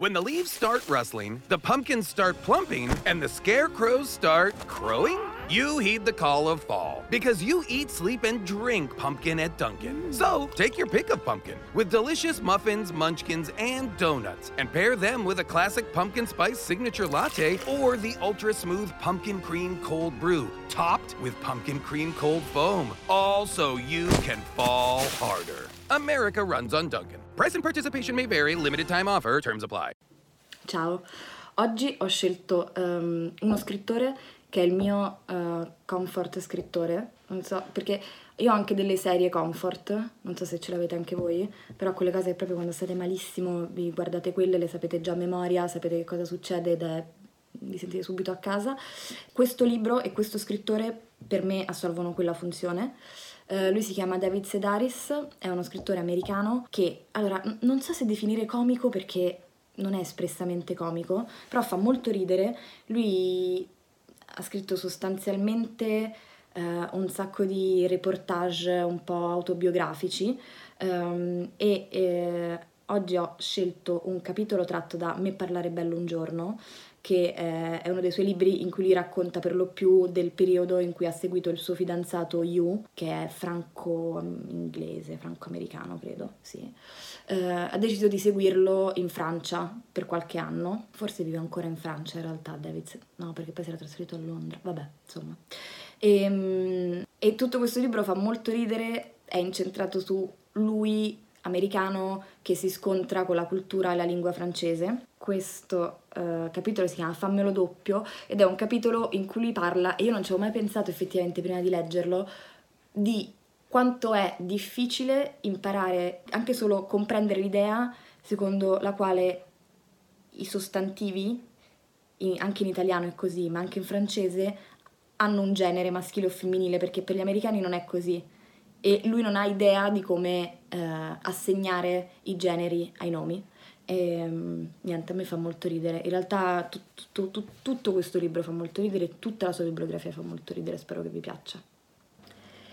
When the leaves start rustling, the pumpkins start plumping, and the scarecrows start crowing? You heed the call of fall because you eat, sleep, and drink pumpkin at Dunkin'. Mm. So take your pick of pumpkin with delicious muffins, munchkins, and donuts, and pair them with a classic pumpkin spice signature latte or the ultra smooth pumpkin cream cold brew, topped with pumpkin cream cold foam. All so you can fall harder. America runs on Dunkin'. Price and participation may vary, limited time offer, terms apply. Ciao, oggi ho scelto um, uno scrittore che è il mio uh, comfort scrittore, non so, perché io ho anche delle serie comfort, non so se ce l'avete anche voi, però quelle cose che proprio quando state malissimo vi guardate quelle, le sapete già a memoria, sapete che cosa succede ed è vi sentite subito a casa. Questo libro e questo scrittore per me assolvono quella funzione. Uh, lui si chiama David Sedaris, è uno scrittore americano che, allora, n- non so se definire comico perché non è espressamente comico, però fa molto ridere. Lui ha scritto sostanzialmente uh, un sacco di reportage un po' autobiografici um, e eh, oggi ho scelto un capitolo tratto da Me parlare bello un giorno che eh, è uno dei suoi libri in cui lui racconta per lo più del periodo in cui ha seguito il suo fidanzato Yu, che è franco-inglese, franco-americano credo, sì. Eh, ha deciso di seguirlo in Francia per qualche anno, forse vive ancora in Francia in realtà David, no perché poi si era trasferito a Londra, vabbè insomma. E, ehm, e tutto questo libro fa molto ridere, è incentrato su lui americano che si scontra con la cultura e la lingua francese. Questo uh, capitolo si chiama Fammelo doppio ed è un capitolo in cui lui parla, e io non ci avevo mai pensato effettivamente prima di leggerlo, di quanto è difficile imparare, anche solo comprendere l'idea secondo la quale i sostantivi, in, anche in italiano è così, ma anche in francese, hanno un genere maschile o femminile, perché per gli americani non è così e lui non ha idea di come eh, assegnare i generi ai nomi. E niente, a me fa molto ridere. In realtà tutto, tutto, tutto questo libro fa molto ridere, tutta la sua bibliografia fa molto ridere, spero che vi piaccia.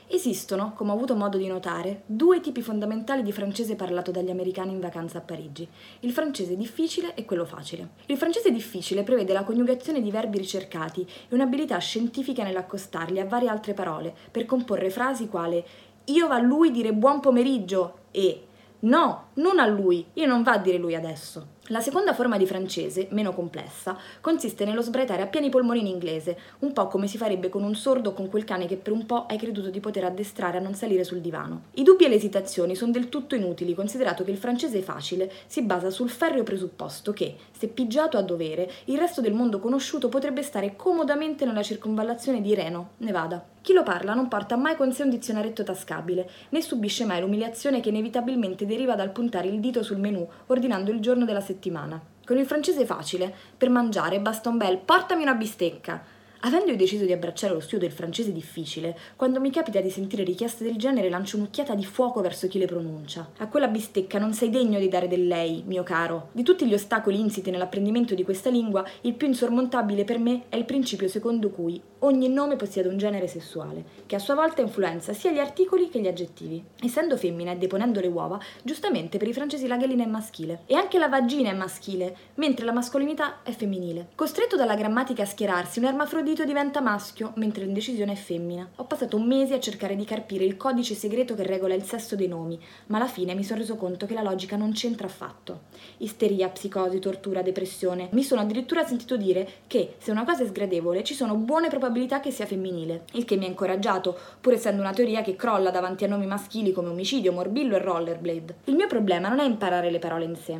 Esistono, come ho avuto modo di notare, due tipi fondamentali di francese parlato dagli americani in vacanza a Parigi, il francese difficile e quello facile. Il francese difficile prevede la coniugazione di verbi ricercati e un'abilità scientifica nell'accostarli a varie altre parole per comporre frasi quale io va a lui dire buon pomeriggio e no, non a lui, io non va a dire lui adesso. La seconda forma di francese, meno complessa, consiste nello sbraitare a pieni polmoni in inglese, un po' come si farebbe con un sordo o con quel cane che per un po' hai creduto di poter addestrare a non salire sul divano. I dubbi e le esitazioni sono del tutto inutili, considerato che il francese facile si basa sul ferreo presupposto che, se pigiato a dovere, il resto del mondo conosciuto potrebbe stare comodamente nella circonvallazione di Reno, Nevada. Chi lo parla non porta mai con sé un dizionaretto tascabile, né subisce mai l'umiliazione che inevitabilmente deriva dal puntare il dito sul menù ordinando il giorno della settimana settimana. Con il francese facile, per mangiare basta un bel portami una bistecca, Avendo io deciso di abbracciare lo studio del francese difficile, quando mi capita di sentire richieste del genere lancio un'occhiata di fuoco verso chi le pronuncia. A quella bistecca non sei degno di dare del lei, mio caro. Di tutti gli ostacoli insiti nell'apprendimento di questa lingua, il più insormontabile per me è il principio secondo cui ogni nome possiede un genere sessuale, che a sua volta influenza sia gli articoli che gli aggettivi. Essendo femmina e deponendo le uova, giustamente per i francesi la gallina è maschile. E anche la vagina è maschile, mentre la mascolinità è femminile. Costretto dalla grammatica a schierarsi, un ermafrodito udito diventa maschio, mentre l'indecisione è femmina. Ho passato mesi a cercare di carpire il codice segreto che regola il sesso dei nomi, ma alla fine mi sono reso conto che la logica non c'entra affatto. Isteria, psicosi, tortura, depressione. Mi sono addirittura sentito dire che se una cosa è sgradevole ci sono buone probabilità che sia femminile, il che mi ha incoraggiato, pur essendo una teoria che crolla davanti a nomi maschili come omicidio, morbillo e rollerblade. Il mio problema non è imparare le parole in sé,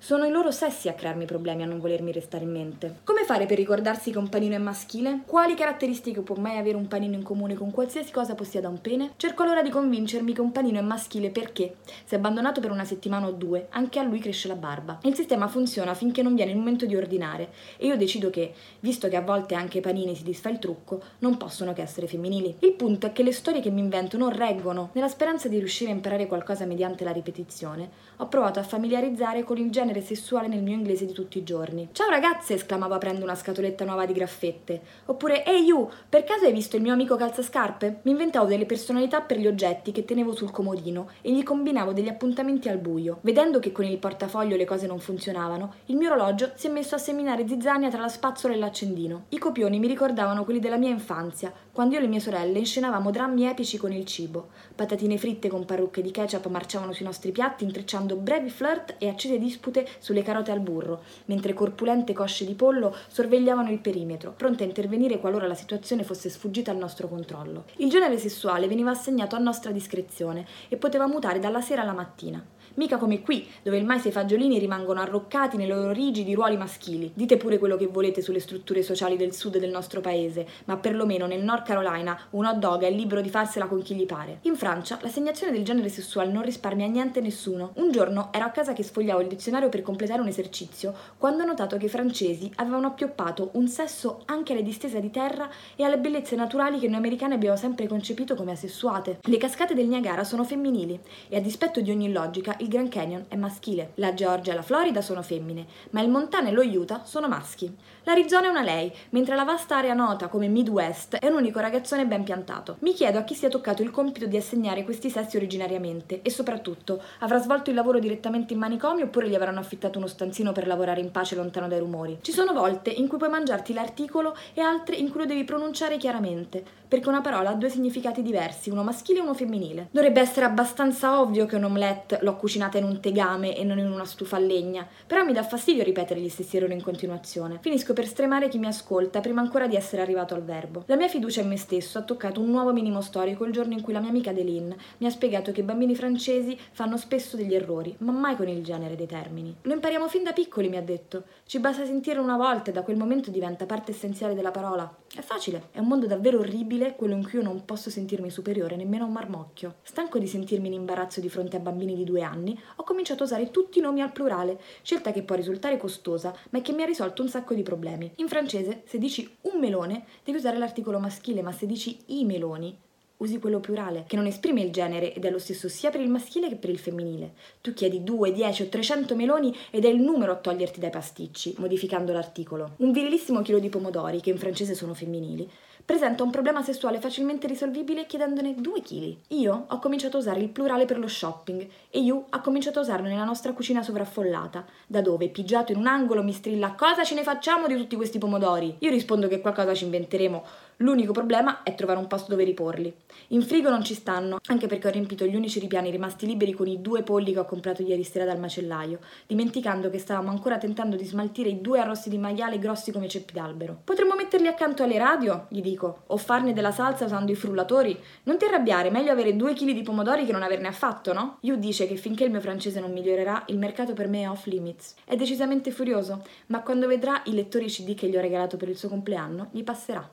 sono i loro sessi a crearmi problemi, a non volermi restare in mente. Come fare per ricordarsi che un panino è maschile? Quali caratteristiche può mai avere un panino in comune con qualsiasi cosa possieda un pene? Cerco allora di convincermi che un panino è maschile perché, se abbandonato per una settimana o due, anche a lui cresce la barba. Il sistema funziona finché non viene il momento di ordinare e io decido che, visto che a volte anche ai panini si disfa il trucco, non possono che essere femminili. Il punto è che le storie che mi invento non reggono. Nella speranza di riuscire a imparare qualcosa mediante la ripetizione, ho provato a familiarizzare con il genere genere sessuale nel mio inglese di tutti i giorni. Ciao ragazze, esclamavo aprendo una scatoletta nuova di graffette. Oppure, ehi you, per caso hai visto il mio amico calzascarpe? Mi inventavo delle personalità per gli oggetti che tenevo sul comodino e gli combinavo degli appuntamenti al buio. Vedendo che con il portafoglio le cose non funzionavano, il mio orologio si è messo a seminare zizzania tra la spazzola e l'accendino. I copioni mi ricordavano quelli della mia infanzia, quando io e le mie sorelle inscenavamo drammi epici con il cibo. Patatine fritte con parrucche di ketchup marciavano sui nostri piatti intrecciando brevi flirt e accese dispute sulle carote al burro, mentre corpulente cosce di pollo sorvegliavano il perimetro, pronte a intervenire qualora la situazione fosse sfuggita al nostro controllo. Il genere sessuale veniva assegnato a nostra discrezione e poteva mutare dalla sera alla mattina. Mica come qui, dove il mais e i fagiolini rimangono arroccati nei loro rigidi ruoli maschili. Dite pure quello che volete sulle strutture sociali del sud del nostro paese, ma perlomeno nel North Carolina un hot dog è libero di farsela con chi gli pare. In Francia l'assegnazione del genere sessuale non risparmia niente a nessuno. Un giorno ero a casa che sfogliavo il dizionario per completare un esercizio, quando ho notato che i francesi avevano appioppato un sesso anche alle distese di terra e alle bellezze naturali che noi americani abbiamo sempre concepito come asessuate. Le cascate del Niagara sono femminili e a dispetto di ogni logica il il Grand Canyon è maschile, la Georgia e la Florida sono femmine, ma il Montana e lo Utah sono maschi. L'Arizona è una lei, mentre la vasta area nota come Midwest è un unico ragazzone ben piantato. Mi chiedo a chi sia toccato il compito di assegnare questi sessi originariamente e soprattutto avrà svolto il lavoro direttamente in manicomio oppure gli avranno affittato uno stanzino per lavorare in pace lontano dai rumori. Ci sono volte in cui puoi mangiarti l'articolo e altre in cui lo devi pronunciare chiaramente, perché una parola ha due significati diversi, uno maschile e uno femminile. Dovrebbe essere abbastanza ovvio che un omelette l'ho cucinato cucinata in un tegame e non in una stufa a legna, però mi dà fastidio ripetere gli stessi errori in continuazione. Finisco per stremare chi mi ascolta prima ancora di essere arrivato al verbo. La mia fiducia in me stesso ha toccato un nuovo minimo storico il giorno in cui la mia amica Adeline mi ha spiegato che i bambini francesi fanno spesso degli errori, ma mai con il genere dei termini. Lo impariamo fin da piccoli, mi ha detto. Ci basta sentire una volta e da quel momento diventa parte essenziale della parola. È facile, è un mondo davvero orribile quello in cui io non posso sentirmi superiore nemmeno a un marmocchio. Stanco di sentirmi in imbarazzo di fronte a bambini di due anni, anni ho cominciato a usare tutti i nomi al plurale, scelta che può risultare costosa, ma che mi ha risolto un sacco di problemi. In francese, se dici un melone, devi usare l'articolo maschile, ma se dici i meloni, usi quello plurale, che non esprime il genere ed è lo stesso sia per il maschile che per il femminile. Tu chiedi 2, 10 o 300 meloni ed è il numero a toglierti dai pasticci, modificando l'articolo. Un virilissimo chilo di pomodori, che in francese sono femminili, presenta un problema sessuale facilmente risolvibile chiedendone 2 kg. Io ho cominciato a usare il plurale per lo shopping e Yu ha cominciato a usarlo nella nostra cucina sovraffollata, da dove, pigiato in un angolo, mi strilla cosa ce ne facciamo di tutti questi pomodori? Io rispondo che qualcosa ci inventeremo, L'unico problema è trovare un posto dove riporli. In frigo non ci stanno, anche perché ho riempito gli unici ripiani rimasti liberi con i due polli che ho comprato ieri sera dal macellaio, dimenticando che stavamo ancora tentando di smaltire i due arrossi di maiale grossi come ceppi d'albero. Potremmo metterli accanto alle radio, gli dico, o farne della salsa usando i frullatori. Non ti arrabbiare, meglio avere due chili di pomodori che non averne affatto, no? Yu dice che finché il mio francese non migliorerà, il mercato per me è off limits. È decisamente furioso, ma quando vedrà i lettori CD che gli ho regalato per il suo compleanno, gli passerà.